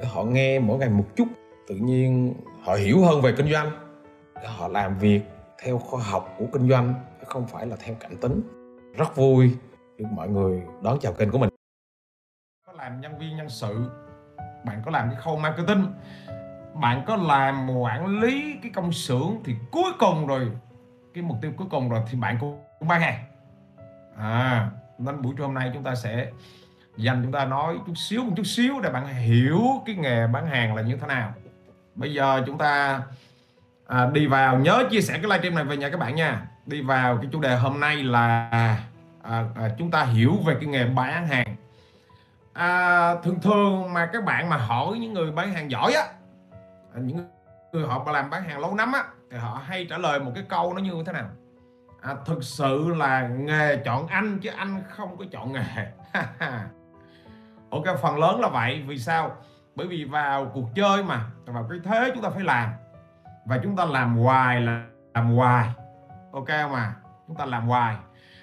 để họ nghe mỗi ngày một chút. Tự nhiên họ hiểu hơn về kinh doanh. Để họ làm việc theo khoa học của kinh doanh, chứ không phải là theo cảm tính. Rất vui được mọi người đón chào kênh của mình. Có làm nhân viên nhân sự, bạn có làm cái khâu marketing, bạn có làm quản lý cái công xưởng thì cuối cùng rồi, cái mục tiêu cuối cùng rồi thì bạn cũng bán hàng. À nên buổi trưa hôm nay chúng ta sẽ dành chúng ta nói chút xíu một chút xíu để bạn hiểu cái nghề bán hàng là như thế nào. Bây giờ chúng ta à, đi vào nhớ chia sẻ cái livestream này về nhà các bạn nha. Đi vào cái chủ đề hôm nay là à, à, chúng ta hiểu về cái nghề bán hàng. À, thường thường mà các bạn mà hỏi những người bán hàng giỏi á à, những người họ mà làm bán hàng lâu năm á thì họ hay trả lời một cái câu nó như thế nào? À, thực sự là nghề chọn anh chứ anh không có chọn nghề ok phần lớn là vậy. Vì sao? Bởi vì vào cuộc chơi mà vào cái thế chúng ta phải làm. Và chúng ta làm hoài là làm hoài. Ok mà chúng ta làm hoài.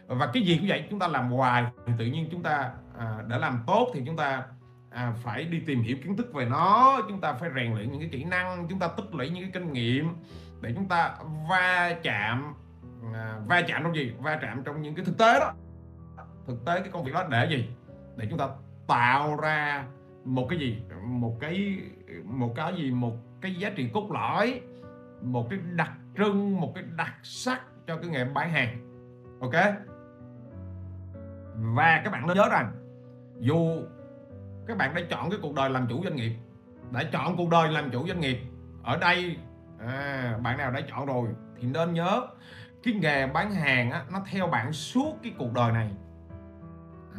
Và cái gì cũng vậy chúng ta làm hoài thì tự nhiên chúng ta à, để làm tốt thì chúng ta à, phải đi tìm hiểu kiến thức về nó. Chúng ta phải rèn luyện những cái kỹ năng chúng ta tích lũy những cái kinh nghiệm để chúng ta va chạm à, va chạm trong gì? Va chạm trong những cái thực tế đó. Thực tế cái công việc đó để gì? Để chúng ta tạo ra một cái gì? Một cái một cái gì? Một cái giá trị cốt lõi một cái đặc trưng một cái đặc sắc cho cái nghề bán hàng. Ok? Và các bạn nên nhớ rằng dù các bạn đã chọn cái cuộc đời làm chủ doanh nghiệp đã chọn cuộc đời làm chủ doanh nghiệp ở đây à, bạn nào đã chọn rồi thì nên nhớ cái nghề bán hàng á, nó theo bạn suốt cái cuộc đời này.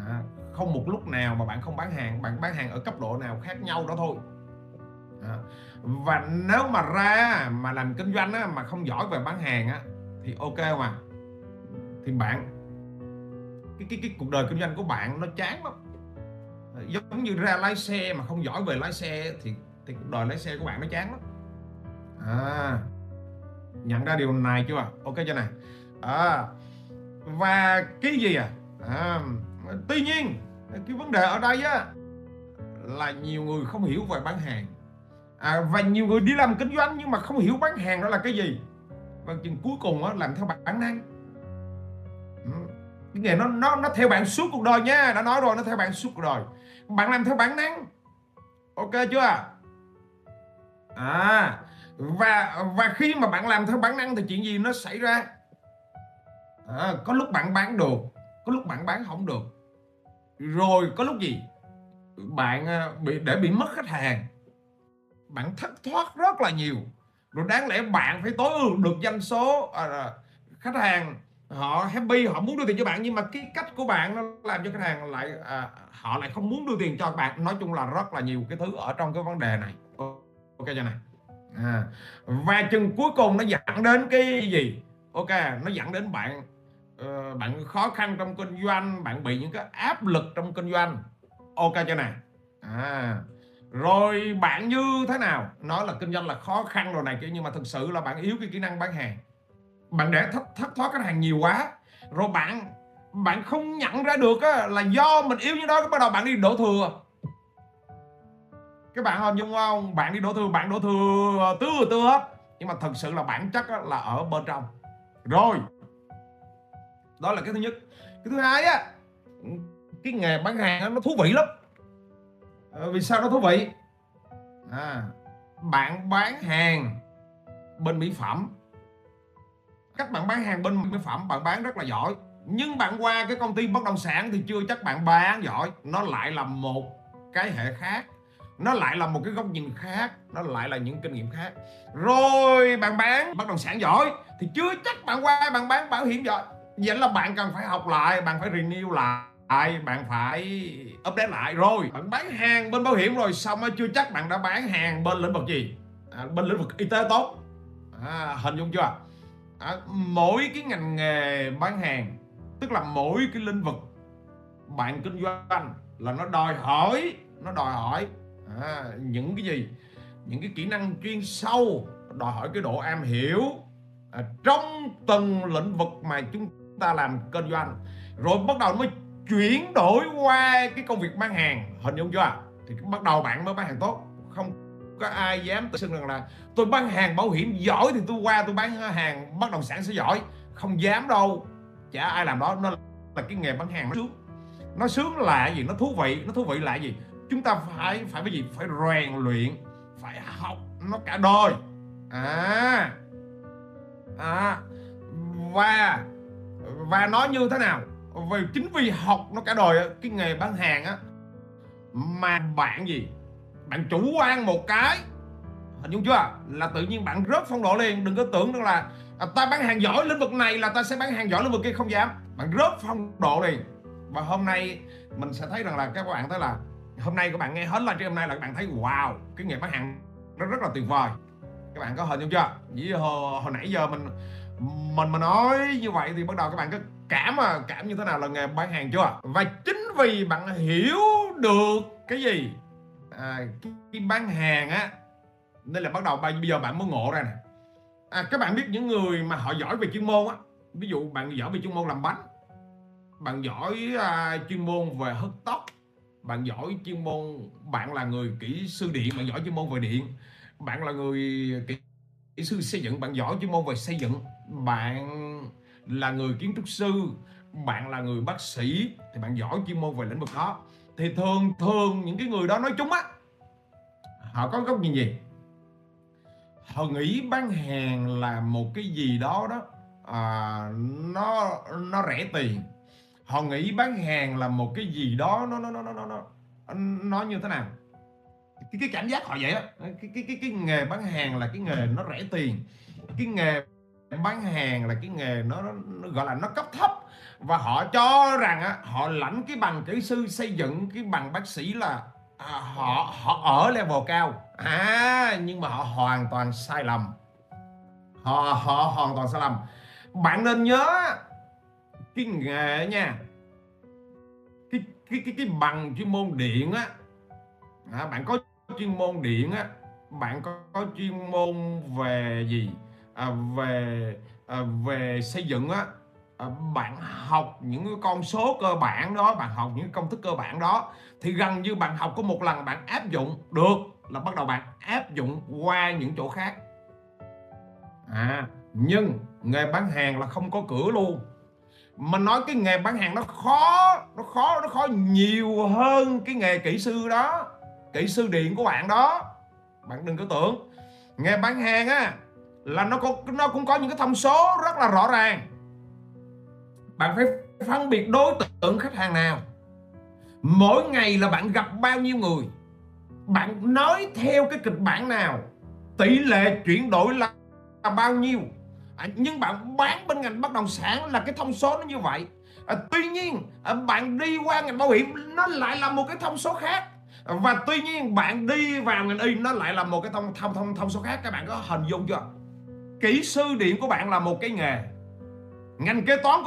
À, không một lúc nào mà bạn không bán hàng bạn bán hàng ở cấp độ nào khác nhau đó thôi. À, và nếu mà ra mà làm kinh doanh á, mà không giỏi về bán hàng á, thì ok mà. Thì bạn cái cái cái cuộc đời kinh doanh của bạn nó chán lắm. Giống như ra lái xe mà không giỏi về lái xe thì thì cuộc đời lái xe của bạn nó chán lắm. À nhận ra điều này chưa? Ok chưa này à, và cái gì à, à tuy nhiên cái vấn đề ở đây á là nhiều người không hiểu về bán hàng. À, và nhiều người đi làm kinh doanh nhưng mà không hiểu bán hàng đó là cái gì. Và chừng cuối cùng á làm theo bản năng. Ừ, cái nghề nó nó nó theo bạn suốt cuộc đời nha đã nói rồi nó theo bạn suốt cuộc đời. Bạn làm theo bản năng. Ok chưa? À và và khi mà bạn làm theo bản năng thì chuyện gì nó xảy ra? À, có lúc bạn bán được có lúc bạn bán không được rồi có lúc gì? Bạn à, bị để bị mất khách hàng. Bạn thất thoát rất là nhiều. Rồi đáng lẽ bạn phải tối ưu được doanh số à, à, khách hàng họ happy họ muốn đưa tiền cho bạn nhưng mà cái cách của bạn nó làm cho khách hàng lại à, họ lại không muốn đưa tiền cho bạn. Nói chung là rất là nhiều cái thứ ở trong cái vấn đề này. Ok cho này à, và chừng cuối cùng nó dẫn đến cái gì? Ok nó dẫn đến bạn uh, bạn khó khăn trong kinh doanh bạn bị những cái áp lực trong kinh doanh. Ok cho này à rồi bạn như thế nào? Nói là kinh doanh là khó khăn rồi này kia nhưng mà thực sự là bạn yếu cái kỹ năng bán hàng. Bạn để thất, thất thoát khách hàng nhiều quá rồi bạn bạn không nhận ra được á, là do mình yếu như đó bắt đầu bạn đi đổ thừa. Các bạn hình dung không? Bạn đi đổ thừa bạn đổ thừa tứ tư hết. Nhưng mà thật sự là bản chất là ở bên trong. Rồi đó là cái thứ nhất. Cái thứ hai á cái nghề bán hàng nó thú vị lắm. À, vì sao nó thú vị? À, bạn bán hàng bên mỹ phẩm. Cách bạn bán hàng bên mỹ phẩm bạn bán rất là giỏi. Nhưng bạn qua cái công ty bất động sản thì chưa chắc bạn bán giỏi. Nó lại là một cái hệ khác. Nó lại là một cái góc nhìn khác. Nó lại là những kinh nghiệm khác. Rồi bạn bán bất động sản giỏi thì chưa chắc bạn qua bạn bán bảo hiểm giỏi vậy là bạn cần phải học lại bạn phải renew lại lại bạn phải update lại. Rồi bạn bán hàng bên bảo hiểm rồi xong chưa chắc bạn đã bán hàng bên lĩnh vực gì? À, bên lĩnh vực y tế tốt. À, hình dung chưa? À, mỗi cái ngành nghề bán hàng tức là mỗi cái lĩnh vực bạn kinh doanh là nó đòi hỏi nó đòi hỏi à, những cái gì? Những cái kỹ năng chuyên sâu đòi hỏi cái độ am hiểu à, trong từng lĩnh vực mà chúng ta làm kinh doanh rồi bắt đầu mới chuyển đổi qua cái công việc bán hàng. Hình dung chưa thì bắt đầu bạn mới bán hàng tốt. Không có ai dám tự xưng rằng là tôi bán hàng bảo hiểm giỏi thì tôi qua tôi bán hàng bất động sản sẽ giỏi. Không dám đâu. Chả ai làm đó. Nó là cái nghề bán hàng nó sướng. Nó sướng là gì? Nó thú vị. Nó thú vị là gì? Chúng ta phải phải cái gì? Phải rèn luyện. Phải học nó cả đời. À. À. Và và nó như thế nào? Vì chính vì học nó cả đời cái nghề bán hàng á mà bạn gì? Bạn chủ quan một cái. Hình dung chưa? Là tự nhiên bạn rớt phong độ liền đừng có tưởng rằng là à, ta bán hàng giỏi lĩnh vực này là ta sẽ bán hàng giỏi lĩnh vực kia không dám. Bạn rớt phong độ liền và hôm nay mình sẽ thấy rằng là các bạn thấy là hôm nay các bạn nghe hết livestream hôm nay là các bạn thấy wow cái nghề bán hàng nó rất là tuyệt vời. Các bạn có hình dung chưa? Chỉ hồi, hồi nãy giờ mình mình mà nói như vậy thì bắt đầu các bạn có cảm mà cảm như thế nào là nghề bán hàng chưa? Và chính vì bạn hiểu được cái gì? À, cái bán hàng á nên là bắt đầu bây giờ bạn mới ngộ ra nè. À, các bạn biết những người mà họ giỏi về chuyên môn á ví dụ bạn giỏi về chuyên môn làm bánh bạn giỏi à, chuyên môn về hớt tóc bạn giỏi chuyên môn bạn là người kỹ sư điện bạn giỏi chuyên môn về điện bạn là người kỹ, kỹ sư xây dựng bạn giỏi chuyên môn về xây dựng bạn là người kiến trúc sư bạn là người bác sĩ thì bạn giỏi chuyên môn về lĩnh vực đó. Thì thường thường những cái người đó nói chung á họ có góc nhìn gì? Họ nghĩ bán hàng là một cái gì đó đó à, nó nó rẻ tiền. Họ nghĩ bán hàng là một cái gì đó nó nó nó nó nó nó, như thế nào? Cái cái cảm giác họ vậy á. Cái cái cái cái nghề bán hàng là cái nghề nó rẻ tiền. Cái nghề bán hàng là cái nghề nó, nó, nó gọi là nó cấp thấp. Và họ cho rằng á, họ lãnh cái bằng kỹ sư xây dựng cái bằng bác sĩ là à, họ họ ở level cao. À nhưng mà họ hoàn toàn sai lầm. Họ họ hoàn toàn sai lầm. Bạn nên nhớ cái nghề nha. Cái cái cái cái bằng chuyên môn điện á. À, bạn có chuyên môn điện á. Bạn có, có chuyên môn về gì? À, về à, về xây dựng á à, bạn học những cái con số cơ bản đó bạn học những công thức cơ bản đó thì gần như bạn học có một lần bạn áp dụng được là bắt đầu bạn áp dụng qua những chỗ khác. À nhưng nghề bán hàng là không có cửa luôn. Mà nói cái nghề bán hàng nó khó nó khó nó khó nhiều hơn cái nghề kỹ sư đó kỹ sư điện của bạn đó. Bạn đừng có tưởng. Nghề bán hàng á là nó có nó cũng có những cái thông số rất là rõ ràng. Bạn phải phân biệt đối tượng khách hàng nào. Mỗi ngày là bạn gặp bao nhiêu người? Bạn nói theo cái kịch bản nào? Tỷ lệ chuyển đổi là bao nhiêu? À, nhưng bạn bán bên ngành bất động sản là cái thông số nó như vậy. À, tuy nhiên à, bạn đi qua ngành bảo hiểm nó lại là một cái thông số khác. Và tuy nhiên bạn đi vào ngành y nó lại là một cái thông thông thông thông số khác. Các bạn có hình dung chưa? Kỹ sư điện của bạn là một cái nghề. Ngành kế toán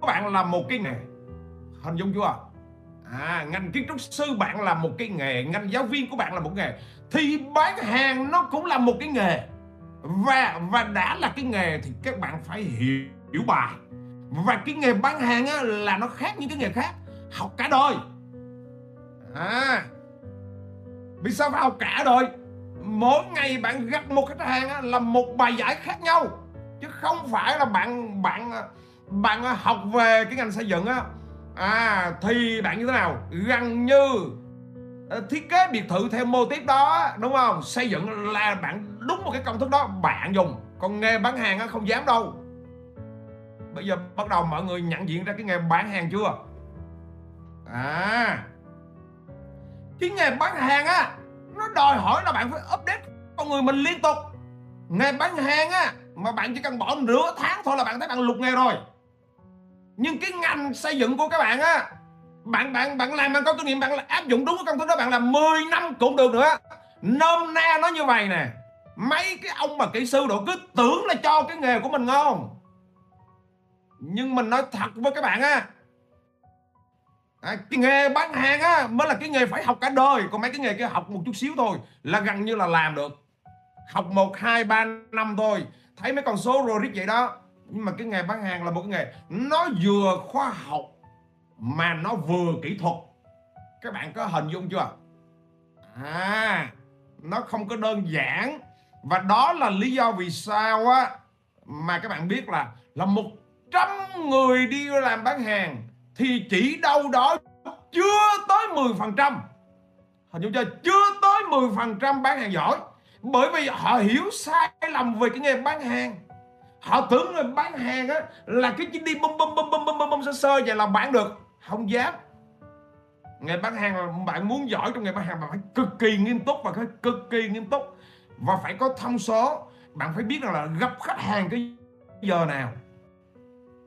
của bạn là một cái nghề. Hình dung chưa à ngành kiến trúc sư bạn là một cái nghề. Ngành giáo viên của bạn là một nghề. Thì bán hàng nó cũng là một cái nghề. Và và đã là cái nghề thì các bạn phải hiểu, hiểu bài. Và cái nghề bán hàng á, là nó khác những cái nghề khác. Học cả đời. À vì sao phải học cả đời? Mỗi ngày bạn gặp một khách hàng là một bài giải khác nhau. Chứ không phải là bạn bạn bạn học về cái ngành xây dựng á. À thì bạn như thế nào? Gần như ờ, thiết kế biệt thự theo mô tiếp đó, đúng không? Xây dựng là bạn đúng một cái công thức đó, bạn dùng. Còn nghề bán hàng không dám đâu. Bây giờ bắt đầu mọi người nhận diện ra cái nghề bán hàng chưa? À. Cái nghề bán hàng á nó đòi hỏi là bạn phải update con người mình liên tục. Nghề bán hàng á, mà bạn chỉ cần bỏ nửa tháng thôi là bạn thấy bạn lục nghề rồi. Nhưng cái ngành xây dựng của các bạn á, bạn bạn bạn làm, bạn có kinh nghiệm, bạn áp dụng đúng cái công thức đó, bạn làm 10 năm cũng được nữa. Nôm na nó như vậy nè, mấy cái ông mà kỹ sư độ cứ tưởng là cho cái nghề của mình ngon nhưng mình nói thật với các bạn á à, cái nghề bán hàng á mới là cái nghề phải học cả đời. Còn mấy cái nghề kia học một chút xíu thôi là gần như là làm được. Học một hai ba năm thôi. Thấy mấy con số rồi riết vậy đó. Nhưng mà cái nghề bán hàng là một cái nghề nó vừa khoa học mà nó vừa kỹ thuật. Các bạn có hình dung chưa? À nó không có đơn giản. Và đó là lý do vì sao á mà các bạn biết là là một trăm người đi làm bán hàng thì chỉ đâu đó chưa tới 10% hình dung chưa chưa tới 10% bán hàng giỏi. Bởi vì họ hiểu sai lầm về cái nghề bán hàng. Họ tưởng là bán hàng á là cái chuyến đi bum bum bum bum bum bum bum sơ sơ vậy là bán được. Không dám. Nghề bán hàng là bạn muốn giỏi trong nghề bán hàng bạn phải cực kỳ nghiêm túc và phải cực kỳ nghiêm túc. Và phải có thông số. Bạn phải biết rằng là gặp khách hàng cái giờ nào.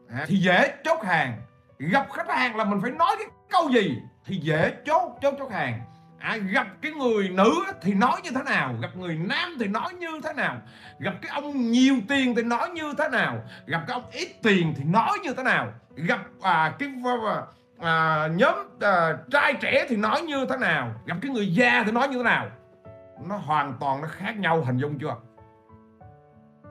À, thì dễ chốt hàng gặp khách hàng là mình phải nói cái câu gì thì dễ chốt chốt chốt hàng. À, gặp cái người nữ thì nói như thế nào gặp người nam thì nói như thế nào gặp cái ông nhiều tiền thì nói như thế nào gặp cái ông ít tiền thì nói như thế nào gặp à, cái à, nhóm à, trai trẻ thì nói như thế nào gặp cái người già thì nói như thế nào. Nó hoàn toàn nó khác nhau hình dung chưa?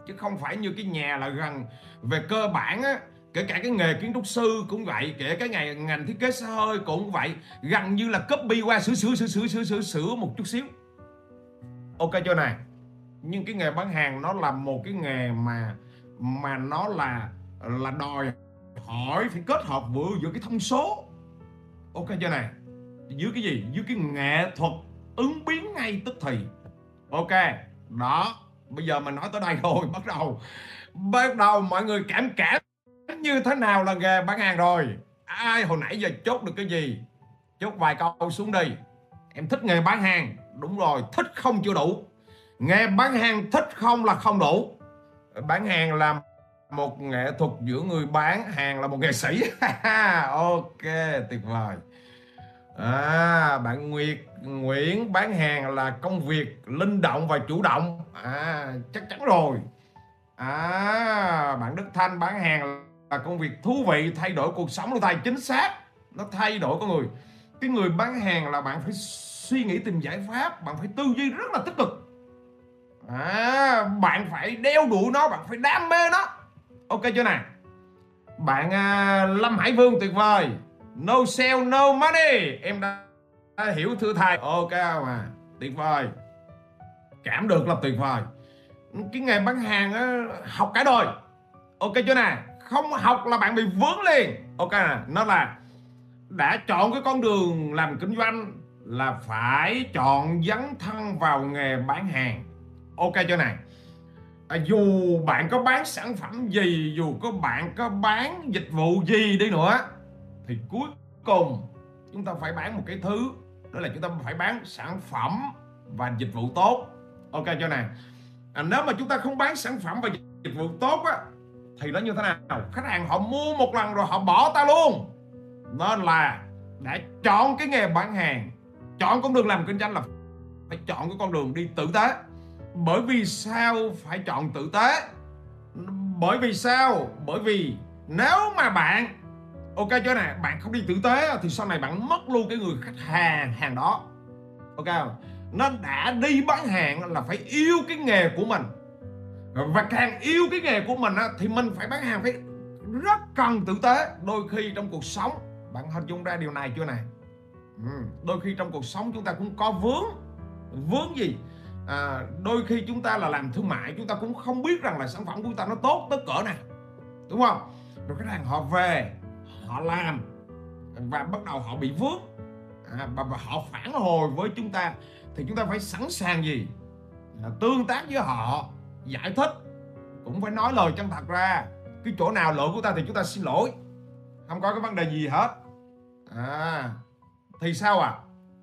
Chứ không phải như cái nhà là gần về cơ bản á kể cả cái nghề kiến trúc sư cũng vậy, kể cả ngày, ngành thiết kế xe hơi cũng vậy, gần như là copy qua sửa sửa sửa sửa sửa sửa sửa một chút xíu. Ok chưa này? Nhưng cái nghề bán hàng nó là một cái nghề mà mà nó là là đòi hỏi phải kết hợp vừa giữa cái thông số. Ok chưa này? Dưới cái gì? Dưới cái nghệ thuật ứng biến ngay tức thì. Ok, đó, bây giờ mình nói tới đây rồi, bắt đầu. Bắt đầu mọi người cảm cảm như thế nào là nghề bán hàng rồi? Ai hồi nãy giờ chốt được cái gì? Chốt vài câu xuống đi. Em thích nghề bán hàng. Đúng rồi, thích không chưa đủ. Nghề bán hàng thích không là không đủ. Bán hàng là một nghệ thuật giữa người bán, hàng là một nghệ sĩ. Ok, tuyệt vời. À bạn Nguyệt, Nguyễn bán hàng là công việc linh động và chủ động. À chắc chắn rồi. À bạn Đức Thanh bán hàng là công việc thú vị thay đổi cuộc sống của thầy chính xác. Nó thay đổi con người. Cái người bán hàng là bạn phải suy nghĩ tìm giải pháp bạn phải tư duy rất là tích cực. À, bạn phải đeo đuổi nó bạn phải đam mê nó. Ok chưa nào? Bạn à, Lâm Hải Vương tuyệt vời. No sell no money. Em đã, đã hiểu thưa thầy. Ok mà tuyệt vời. Cảm được là tuyệt vời. Cái nghề bán hàng á, học cả đời. Ok chưa nào? Không học là bạn bị vướng liền. Ok nè nó là đã chọn cái con đường làm kinh doanh là phải chọn dấn thân vào nghề bán hàng. Ok chưa này? À, dù bạn có bán sản phẩm gì dù có bạn có bán dịch vụ gì đi nữa thì cuối cùng chúng ta phải bán một cái thứ đó là chúng ta phải bán sản phẩm và dịch vụ tốt. Ok cho này? À, nếu mà chúng ta không bán sản phẩm và dịch vụ tốt á thì nó như thế nào? Khách hàng họ mua một lần rồi họ bỏ ta luôn. Nên là đã chọn cái nghề bán hàng, chọn con đường làm kinh doanh là phải chọn cái con đường đi tử tế. Bởi vì sao phải chọn tử tế? Bởi vì sao? Bởi vì nếu mà bạn, ok chưa này bạn không đi tử tế thì sau này bạn mất luôn cái người khách hàng hàng đó. Ok không? Nên đã đi bán hàng là phải yêu cái nghề của mình và càng yêu cái nghề của mình á, thì mình phải bán hàng phải rất cần tử tế. Đôi khi trong cuộc sống bạn hình dung ra điều này chưa này? Ừ. đôi khi trong cuộc sống chúng ta cũng có vướng. Vướng gì? À, đôi khi chúng ta là làm thương mại chúng ta cũng không biết rằng là sản phẩm của chúng ta nó tốt tới cỡ nào. Đúng không? Rồi cái hàng họ về họ làm và bắt đầu họ bị vướng. À, và, và họ phản hồi với chúng ta thì chúng ta phải sẵn sàng gì? À, tương tác với họ giải thích. Cũng phải nói lời chân thật ra. Cái chỗ nào lỗi của ta thì chúng ta xin lỗi. Không có cái vấn đề gì hết. À thì sao à,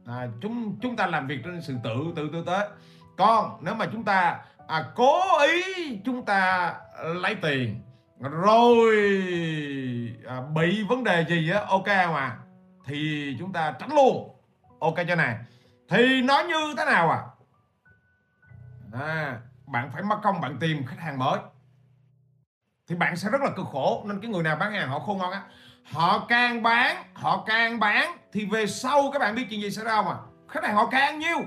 à chúng chúng ta làm việc trên sự tự tự tư tế. Còn nếu mà chúng ta à, cố ý chúng ta lấy tiền rồi à, bị vấn đề gì á ok mà thì chúng ta tránh luôn. Ok cho này. Thì nó như thế nào à? À bạn phải mất công bạn tìm khách hàng mới. Thì bạn sẽ rất là cực khổ, nên cái người nào bán hàng họ khôn ngon á. Họ càng bán, họ càng bán, thì về sau các bạn biết chuyện gì xảy ra không à khách hàng họ càng nhiêu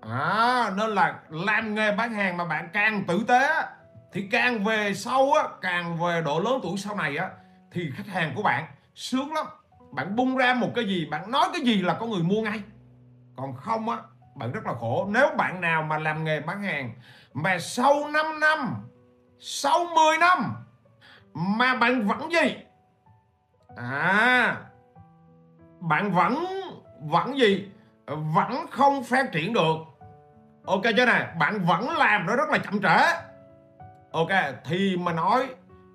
à nên là làm nghề bán hàng mà bạn càng tử tế thì càng về sau á, càng về độ lớn tuổi sau này á, thì khách hàng của bạn sướng lắm. Bạn bung ra một cái gì, bạn nói cái gì là có người mua ngay. Còn không á, bạn rất là khổ. Nếu bạn nào mà làm nghề bán hàng mà sau 5 năm, sau 10 năm, mà bạn vẫn gì? À bạn vẫn vẫn gì? Vẫn không phát triển được. Ok chưa này bạn vẫn làm nó rất là chậm trễ. Ok, thì mà nói,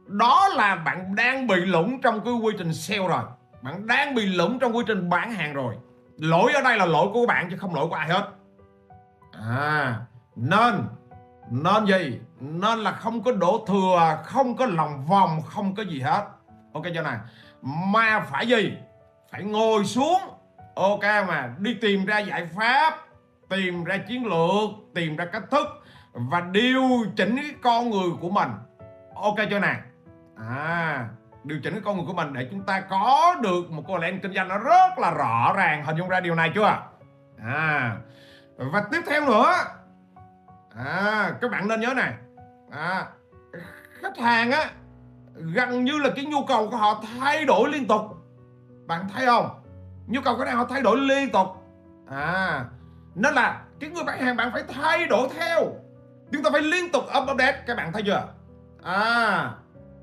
đó là bạn đang bị lũng trong cái quy trình sale rồi. Bạn đang bị lũng trong quy trình bán hàng rồi. Lỗi ở đây là lỗi của bạn chứ không lỗi của ai hết. À nên nên gì nên là không có đổ thừa, không có lòng vòng, không có gì hết. Ok cho này. Mà phải gì? Phải ngồi xuống. Ok mà, đi tìm ra giải pháp, tìm ra chiến lược, tìm ra cách thức và điều chỉnh cái con người của mình. Ok cho này. À điều chỉnh cái con người của mình để chúng ta có được một con lệnh kinh doanh nó rất là rõ ràng. Hình dung ra điều này chưa? À và tiếp theo nữa à các bạn nên nhớ này. À khách hàng á gần như là cái nhu cầu của họ thay đổi liên tục. Bạn thấy không? Nhu cầu của họ thay đổi liên tục. À nên là cái người bán hàng bạn phải thay đổi theo. Chúng ta phải liên tục update các bạn thấy chưa? À,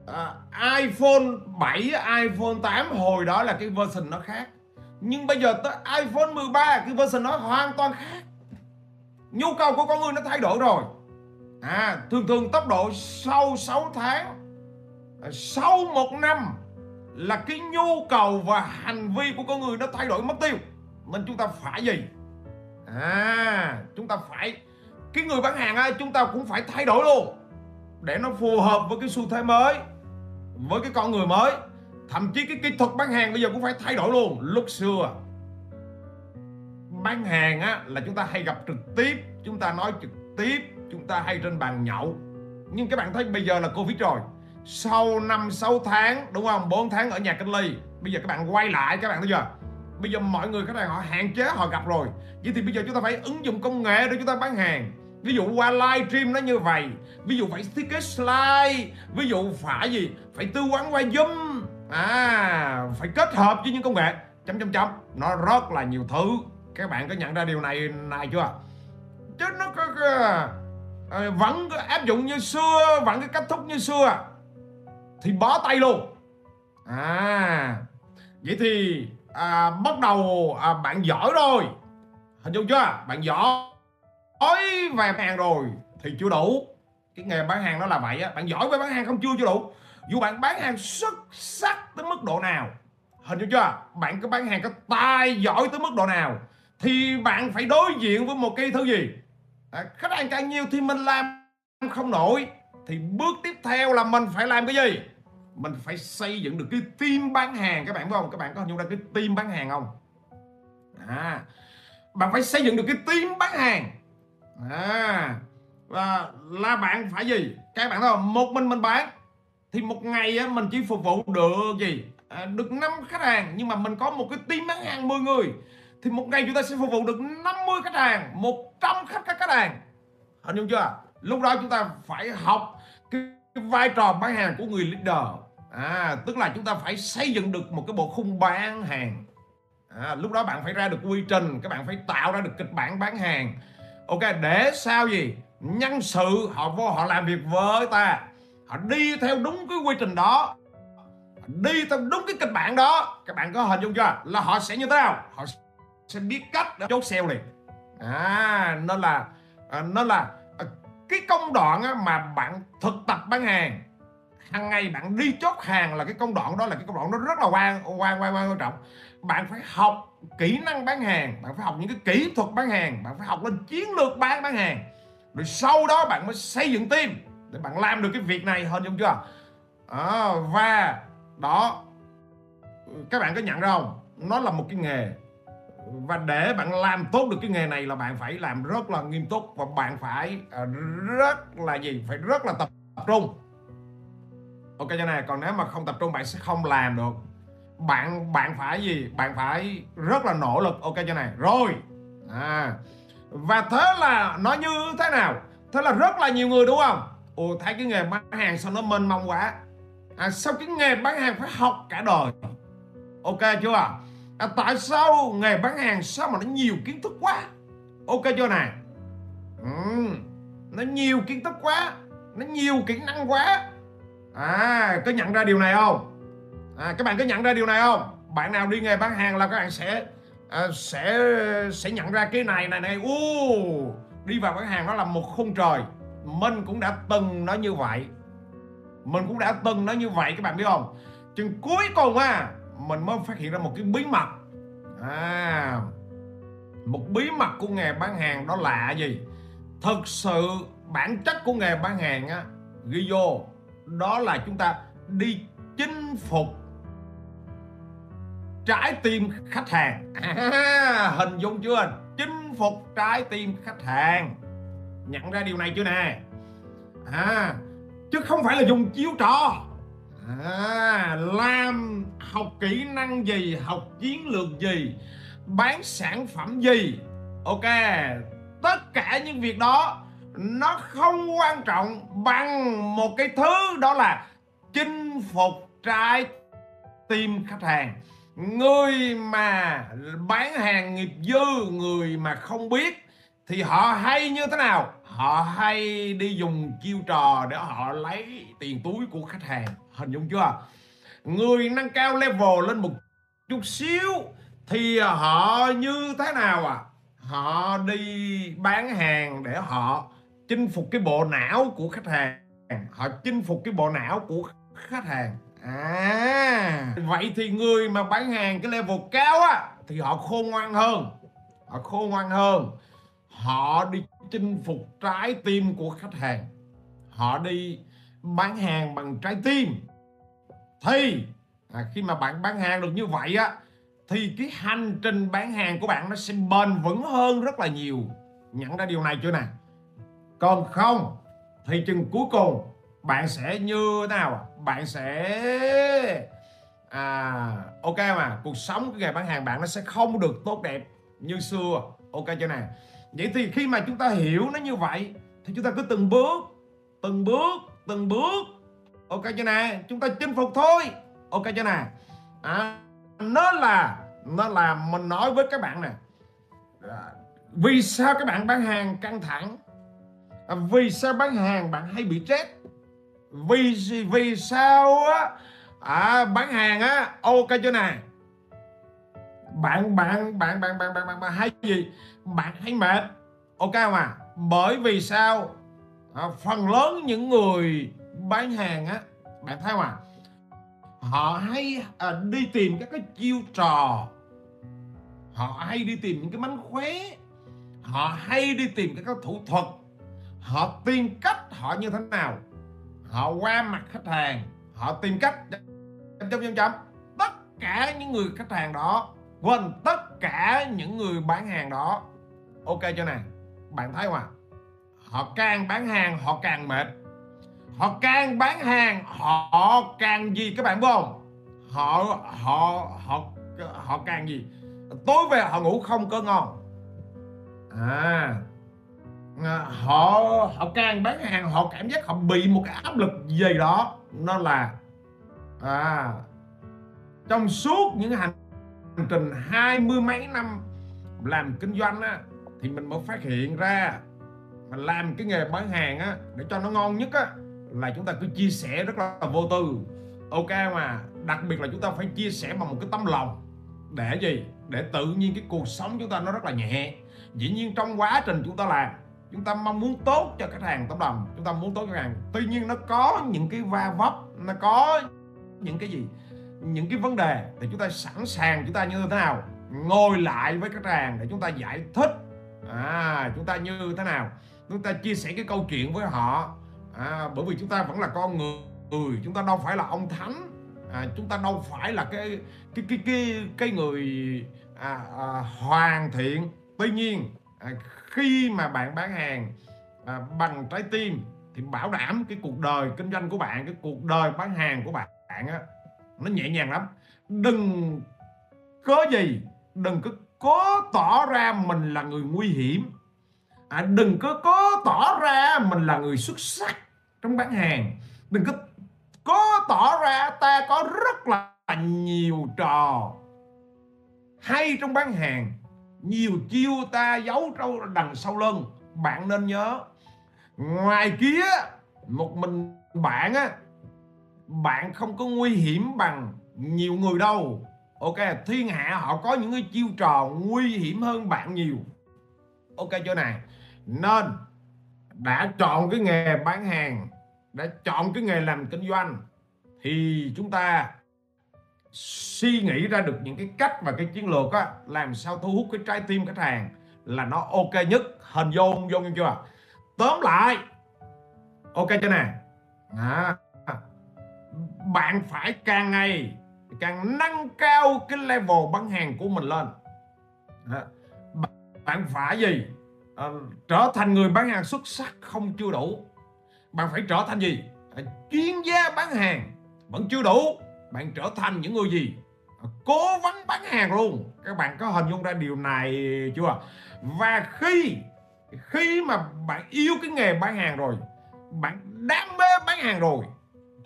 à iPhone 7 iPhone 8 hồi đó là cái version nó khác. Nhưng bây giờ tới iPhone 13 cái version nó hoàn toàn khác nhu cầu của con người nó thay đổi rồi. À thường thường tốc độ sau 6 tháng à, sau một năm là cái nhu cầu và hành vi của con người nó thay đổi mất tiêu. Nên chúng ta phải gì? À chúng ta phải, cái người bán hàng á, chúng ta cũng phải thay đổi luôn. Để nó phù hợp với cái xu thế mới, với cái con người mới. Thậm chí cái kỹ thuật bán hàng bây giờ cũng phải thay đổi luôn. Lúc xưa bán hàng á, là chúng ta hay gặp trực tiếp, chúng ta nói trực tiếp, chúng ta hay trên bàn nhậu. Nhưng các bạn thấy bây giờ là covid rồi. Sau 5 6 tháng, đúng không? 4 tháng ở nhà cách ly. Bây giờ các bạn quay lại các bạn thấy chưa? Bây giờ mọi người cái này họ hạn chế, họ gặp rồi. Vậy thì bây giờ chúng ta phải ứng dụng công nghệ để chúng ta bán hàng. Ví dụ qua live stream nó như vậy. Ví dụ phải thiết kế slide. Ví dụ phải gì? Phải tư vấn qua zoom. À phải kết hợp với những công nghệ. Chấm chấm chấm. Nó rất là nhiều thứ các bạn có nhận ra điều này này chưa? Chứ nó có, à, có vẫn áp dụng như xưa vẫn cái cách thức như xưa. Thì bó tay luôn. À vậy thì à, bắt đầu à, bạn giỏi rồi. Hình dung chưa? Bạn giỏi về hàng rồi thì chưa đủ. Cái nghề bán hàng nó là vậy á. Bạn giỏi về bán hàng không chưa chưa đủ. Dù bạn bán hàng xuất sắc tới mức độ nào. Hình dung chưa? Bạn có bán hàng có tài giỏi tới mức độ nào thì bạn phải đối diện với một cái thứ gì? À, khách hàng càng nhiều thì mình làm không nổi. Thì bước tiếp theo là mình phải làm cái gì? Mình phải xây dựng được cái team bán hàng. Các bạn phải không? Các bạn có hình dung ra cái team bán hàng không? À bạn phải xây dựng được cái team bán hàng. À và là bạn phải gì? Các bạn thấy không? Một mình mình bán. Thì một ngày á, mình chỉ phục vụ được gì? À, được 5 khách hàng nhưng mà mình có một cái team bán hàng 10 người thì một ngày chúng ta sẽ phục vụ được 50 khách hàng 100 khách các khách hàng. Hình dung chưa? Lúc đó chúng ta phải học cái, cái vai trò bán hàng của người leader. À tức là chúng ta phải xây dựng được một cái bộ khung bán hàng. À, lúc đó bạn phải ra được quy trình các bạn phải tạo ra được kịch bản bán hàng. Ok để sao gì? Nhân sự họ vô họ làm việc với ta. Họ đi theo đúng cái quy trình đó. Đi theo đúng cái kịch bản đó. Các bạn có hình dung chưa? Là họ sẽ như thế nào? Họ sẽ biết cách để chốt sale liền. À nên là à, nên là à, cái công đoạn á, mà bạn thực tập bán hàng. Hàng ngày bạn đi chốt hàng là cái công đoạn đó là cái công đoạn nó rất là quan quan quan quan trọng. Bạn phải học kỹ năng bán hàng bạn phải học những cái kỹ thuật bán hàng bạn phải học lên chiến lược bán bán hàng. Rồi sau đó bạn mới xây dựng team để bạn làm được cái việc này hơn dung chưa? À, và đó các bạn có nhận ra không? Nó là một cái nghề và để bạn làm tốt được cái nghề này là bạn phải làm rất là nghiêm túc và bạn phải ờ, rất là gì? Phải rất là tập trung. Ok cho này còn nếu mà không tập trung bạn sẽ không làm được. Bạn bạn phải gì? Bạn phải rất là nỗ lực. Ok cho này rồi. À và thế là nó như thế nào? Thế là rất là nhiều người đúng không? Ồ thấy cái nghề bán hàng sao nó mênh mông quá. À, sao cái nghề bán hàng phải học cả đời? Ok chưa? À, tại sao nghề bán hàng sao mà nó nhiều kiến thức quá? Ok chưa này? Ừ, nó nhiều kiến thức quá nó nhiều kỹ năng quá. À có nhận ra điều này không? À, các bạn có nhận ra điều này không? Bạn nào đi nghề bán hàng là các bạn sẽ à, sẽ sẽ nhận ra cái này này này. U đi vào bán hàng nó là một khung trời. Mình cũng đã từng nói như vậy. Mình cũng đã từng nói như vậy các bạn biết không? Chừng cuối cùng à mình mới phát hiện ra một cái bí mật. À một bí mật của nghề bán hàng đó là gì? Thực sự bản chất của nghề bán hàng á ghi vô đó là chúng ta đi chinh phục trái tim khách hàng. À, hình dung chưa chinh phục trái tim khách hàng. Nhận ra điều này chưa nè? À, chứ không phải là dùng chiếu trò à, làm học kỹ năng gì học chiến lược gì bán sản phẩm gì? Ok tất cả những việc đó nó không quan trọng bằng một cái thứ đó là chinh phục trái tim khách hàng. Người mà bán hàng nghiệp dư người mà không biết thì họ hay như thế nào? Họ hay đi dùng chiêu trò để họ lấy tiền túi của khách hàng. Hình dung chưa? Người nâng cao level lên một chút xíu thì họ như thế nào à? Họ đi bán hàng để họ chinh phục cái bộ não của khách hàng. Họ chinh phục cái bộ não của khách hàng. À vậy thì người mà bán hàng cái level cao á, thì họ khôn ngoan hơn. Họ khôn ngoan hơn. Họ đi chinh phục trái tim của khách hàng. Họ đi bán hàng bằng trái tim. Thì à, khi mà bạn bán hàng được như vậy á thì cái hành trình bán hàng của bạn nó sẽ bền vững hơn rất là nhiều. Nhận ra điều này chưa nè? Còn không thì chừng cuối cùng bạn sẽ như thế nào? Bạn sẽ à ok mà cuộc sống cái nghề bán hàng bạn nó sẽ không được tốt đẹp như xưa. Ok chưa nè? Vậy thì khi mà chúng ta hiểu nó như vậy thì chúng ta cứ từng bước từng bước từng bước. Ok chưa nè? Chúng ta chinh phục thôi. Ok chưa nè? À, nó là nó là mình nói với các bạn nè. À, vì sao các bạn bán hàng căng thẳng? À, vì sao bán hàng bạn hay bị stress? Vì vì sao á? À, bán hàng á ok chưa nè? Bạn bạn bạn bạn bạn bạn bạn, bạn hay gì? Bạn thấy mệt. Ok không à? Bởi vì sao? À, phần lớn những người bán hàng á bạn thấy không à? Họ hay à, đi tìm các cái chiêu trò. Họ hay đi tìm những cái mánh khóe. Họ hay đi tìm các cái thủ thuật. Họ tìm cách họ như thế nào? Họ qua mặt khách hàng. Họ tìm cách. Chấm chấm chấm. Tất cả những người khách hàng đó quên tất cả những người bán hàng đó ok cho nè? Bạn thấy không ạ họ càng bán hàng, họ càng mệt. Họ càng bán hàng, họ càng gì? Các bạn biết không? Họ họ họ họ càng gì? Tối về họ ngủ không có ngon. À. à họ họ càng bán hàng, họ cảm giác họ bị một cái áp lực gì đó. Nó là à trong suốt những hành trình hai mươi mấy năm làm kinh doanh á thì mình mới phát hiện ra mà làm cái nghề bán hàng á, để cho nó ngon nhất á, là chúng ta cứ chia sẻ rất là vô tư. Ok mà, đặc biệt là chúng ta phải chia sẻ bằng một cái tấm lòng. Để gì? Để tự nhiên cái cuộc sống chúng ta nó rất là nhẹ. Dĩ nhiên trong quá trình chúng ta làm, chúng ta mong muốn tốt cho khách hàng tấm lòng. Chúng ta muốn tốt cho khách hàng. Tuy nhiên nó có những cái va vấp, nó có những cái gì? Những cái vấn đề thì chúng ta sẵn sàng, chúng ta như thế nào? Ngồi lại với khách hàng để chúng ta giải thích à chúng ta như thế nào? Chúng ta chia sẻ cái câu chuyện với họ. À, bởi vì chúng ta vẫn là con người, chúng ta đâu phải là ông thánh. À, chúng ta đâu phải là cái cái cái cái cái người à, à, hoàn thiện. Tuy nhiên à, khi mà bạn bán hàng à, bằng trái tim thì bảo đảm cái cuộc đời kinh doanh của bạn cái cuộc đời bán hàng của bạn á nó nhẹ nhàng lắm. Đừng có gì đừng có cố tỏ ra mình là người nguy hiểm. À, đừng có cố tỏ ra mình là người xuất sắc trong bán hàng. Đừng có cố tỏ ra ta có rất là nhiều trò hay trong bán hàng. Nhiều chiêu ta giấu trong đằng sau lưng bạn nên nhớ. Ngoài kia một mình bạn á bạn không có nguy hiểm bằng nhiều người đâu ok thiên hạ họ có những cái chiêu trò nguy hiểm hơn bạn nhiều. Ok chỗ này. Nên đã chọn cái nghề bán hàng đã chọn cái nghề làm kinh doanh thì chúng ta suy nghĩ ra được những cái cách và cái chiến lược á làm sao thu hút cái trái tim khách hàng là nó ok nhất hình dung vô nghe chưa? Tóm lại ok chưa nè? À, bạn phải càng ngày càng nâng cao cái level bán hàng của mình lên. Bạn phải gì? À, trở thành người bán hàng xuất sắc không chưa đủ. Bạn phải trở thành gì? À, chuyên gia bán hàng. Vẫn chưa đủ bạn trở thành những người gì? À, cố vấn bán hàng luôn. Các bạn có hình dung ra điều này chưa? Và khi khi mà bạn yêu cái nghề bán hàng rồi bạn đam mê bán hàng rồi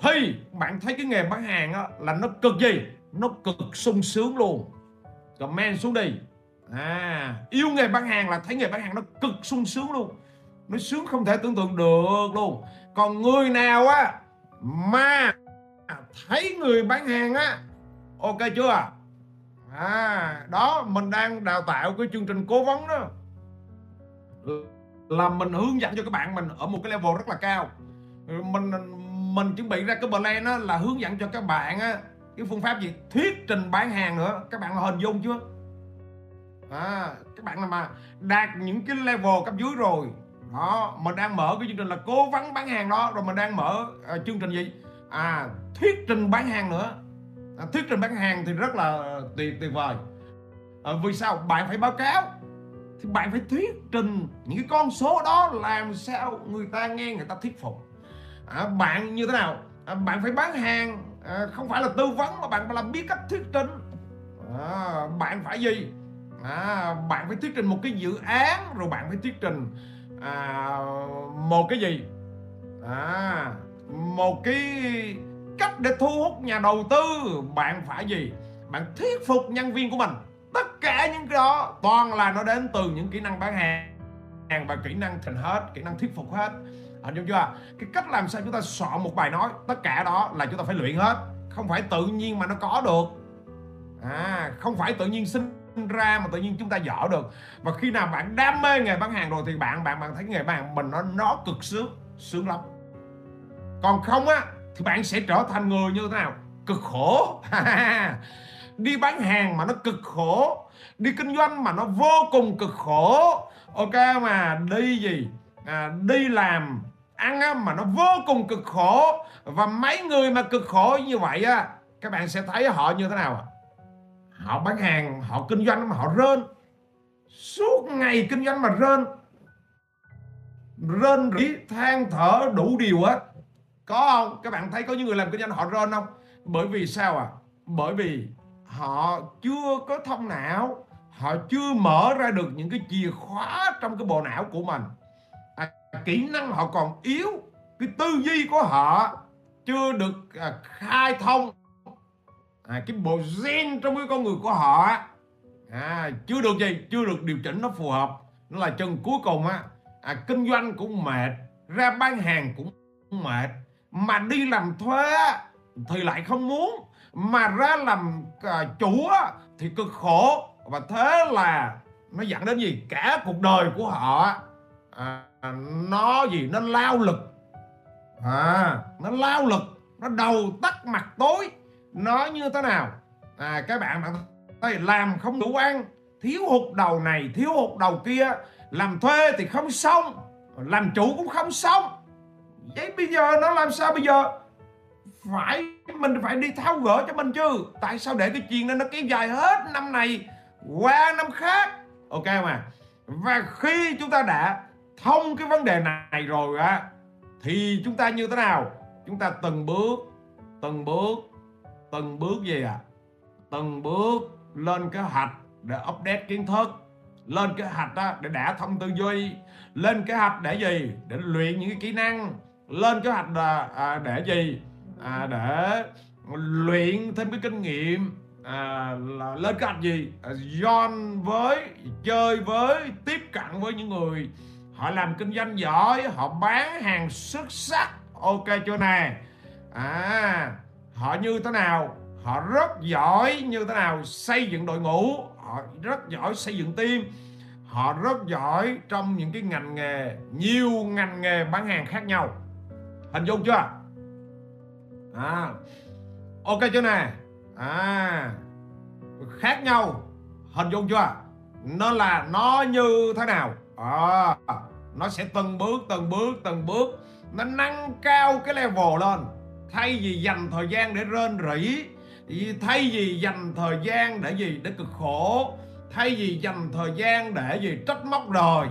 thì bạn thấy cái nghề bán hàng á, là nó cực gì? Nó cực sung sướng luôn. Comment xuống đi. À yêu nghề bán hàng là thấy nghề bán hàng nó cực sung sướng luôn. Nó sướng không thể tưởng tượng được luôn. Còn người nào á mà thấy người bán hàng á ok chưa? À đó mình đang đào tạo cái chương trình cố vấn đó. Là mình hướng dẫn cho các bạn mình ở một cái level rất là cao. Mình mình chuẩn bị ra cái plan đó là hướng dẫn cho các bạn á cái phương pháp gì? Thuyết trình bán hàng nữa. Các bạn hình dung chưa? À, các bạn mà đạt những cái level cấp dưới rồi. Đó mình đang mở cái chương trình là cố vấn bán hàng đó. Rồi mình đang mở uh, chương trình gì? À thuyết trình bán hàng nữa. À, thuyết trình bán hàng thì rất là tuyệt tuyệt vời. À, vì sao? Bạn phải báo cáo. Thì bạn phải thuyết trình những cái con số đó làm sao người ta nghe người ta thuyết phục à, bạn như thế nào? À, bạn phải bán hàng. À, không phải là tư vấn mà bạn phải là biết cách thuyết trình. À, bạn phải gì? À, bạn phải thuyết trình một cái dự án rồi bạn phải thuyết trình à, một cái gì? À, một cái cách để thu hút nhà đầu tư. Bạn phải gì? Bạn thuyết phục nhân viên của mình. Tất cả những cái đó toàn là nó đến từ những kỹ năng bán hàng và kỹ năng thành hết kỹ năng thuyết phục hết hình dung chưa? Cái cách làm sao chúng ta soạn một bài nói tất cả đó là chúng ta phải luyện hết. Không phải tự nhiên mà nó có được. À không phải tự nhiên sinh ra mà tự nhiên chúng ta dở được. Và khi nào bạn đam mê nghề bán hàng rồi thì bạn bạn bạn thấy nghề bán hàng mình nó nó cực sướng sướng lắm. Còn không á thì bạn sẽ trở thành người như thế nào? Cực khổ. Đi bán hàng mà nó cực khổ. Đi kinh doanh mà nó vô cùng cực khổ. Ok mà đi gì? À, đi làm ăn á, mà nó vô cùng cực khổ. Và mấy người mà cực khổ như vậy á các bạn sẽ thấy họ như thế nào ạ? Họ bán hàng họ kinh doanh mà họ rên. Suốt ngày kinh doanh mà rên. Rên rỉ than thở đủ điều á. Có không? Các bạn thấy có những người làm kinh doanh họ rên không? Bởi vì sao à bởi vì họ chưa có thông não. Họ chưa mở ra được những cái chìa khóa trong cái bộ não của mình kỹ năng họ còn yếu. Cái tư duy của họ chưa được à, khai thông. À, cái bộ gen trong cái con người của họ à, chưa được gì chưa được điều chỉnh nó phù hợp. Nó là chân cuối cùng á. À, kinh doanh cũng mệt ra bán hàng cũng mệt. Mà đi làm thuê thì lại không muốn. Mà ra làm à, chủ á, thì cực khổ. Và thế là nó dẫn đến gì? Cả cuộc đời của họ à, À, nó gì? Nó lao lực. À nó lao lực, nó đầu tắt mặt tối. Nó như thế nào? À các bạn bạn thấy làm không đủ ăn, thiếu hụt đầu này, thiếu hụt đầu kia. Làm thuê thì không xong, làm chủ cũng không xong. Vậy bây giờ nó làm sao bây giờ? Phải, mình phải đi tháo gỡ cho mình chứ. Tại sao để cái chuyện đó nó kéo dài hết năm này qua năm khác? Ok mà. Và khi chúng ta đã thông cái vấn đề này rồi á thì chúng ta như thế nào? Chúng ta từng bước từng bước từng bước gì à từng bước lên kế hoạch để update kiến thức lên kế hoạch đó để đã thông tư duy lên kế hoạch để gì? Để luyện những cái kỹ năng lên kế hoạch là à, để gì? À, để luyện thêm cái kinh nghiệm à, là lên kế hoạch gì? À, join với chơi với tiếp cận với những người họ làm kinh doanh giỏi họ bán hàng xuất sắc. Ok chưa nè à họ như thế nào? Họ rất giỏi như thế nào? Xây dựng đội ngũ. Họ rất giỏi xây dựng team. Họ rất giỏi trong những cái ngành nghề nhiều ngành nghề bán hàng khác nhau. Hình dung chưa? À ok chưa nè à khác nhau. Hình dung chưa? Nó là nó như thế nào? À, nó sẽ từng bước từng bước từng bước. Nó nâng cao cái level lên. Thay vì dành thời gian để rên rỉ thay vì dành thời gian để gì? Để cực khổ. Thay vì dành thời gian để gì? Trách móc đời.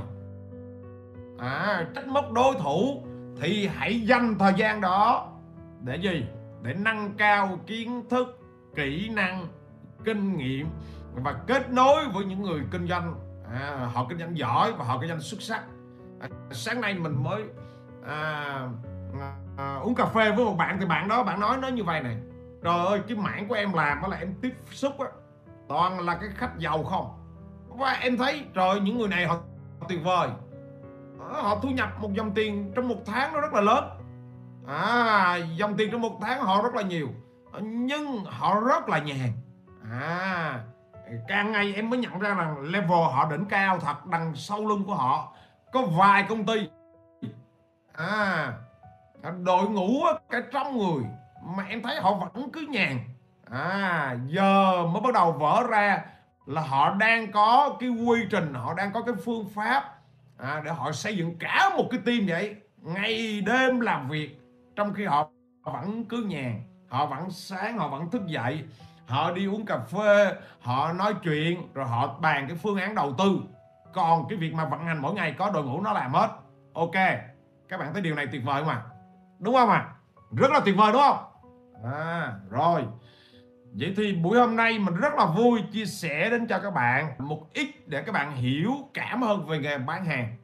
À trách móc đối thủ thì hãy dành thời gian đó để gì? Để nâng cao kiến thức kỹ năng kinh nghiệm và kết nối với những người kinh doanh. À, họ kinh doanh giỏi và họ kinh doanh xuất sắc à, sáng nay mình mới à, à, à, uống cà phê với một bạn thì bạn đó bạn nói nó như vậy này. Trời ơi cái mảng của em làm đó là em tiếp xúc á toàn là cái khách giàu không. Và em thấy trời những người này họ tuyệt vời. Ờ, họ thu nhập một dòng tiền trong một tháng nó rất là lớn. À dòng tiền trong một tháng họ rất là nhiều nhưng họ rất là nhàn. À càng ngày em mới nhận ra rằng level họ đỉnh cao thật đằng sau lưng của họ có vài công ty. À đội ngũ cả trăm người mà em thấy họ vẫn cứ nhàn. À giờ mới bắt đầu vỡ ra là họ đang có cái quy trình họ đang có cái phương pháp à, để họ xây dựng cả một cái team vậy. Ngày đêm làm việc trong khi họ vẫn cứ nhàn họ vẫn sáng họ vẫn thức dậy. Họ đi uống cà phê họ nói chuyện rồi họ bàn cái phương án đầu tư còn cái việc mà vận hành mỗi ngày có đội ngũ nó làm hết. Ok, các bạn thấy điều này tuyệt vời không ạ? Đúng không ạ? À? rất là tuyệt vời, đúng không? À rồi. Vậy thì buổi hôm nay mình rất là vui chia sẻ đến cho các bạn một ít để các bạn hiểu cảm hơn về nghề bán hàng.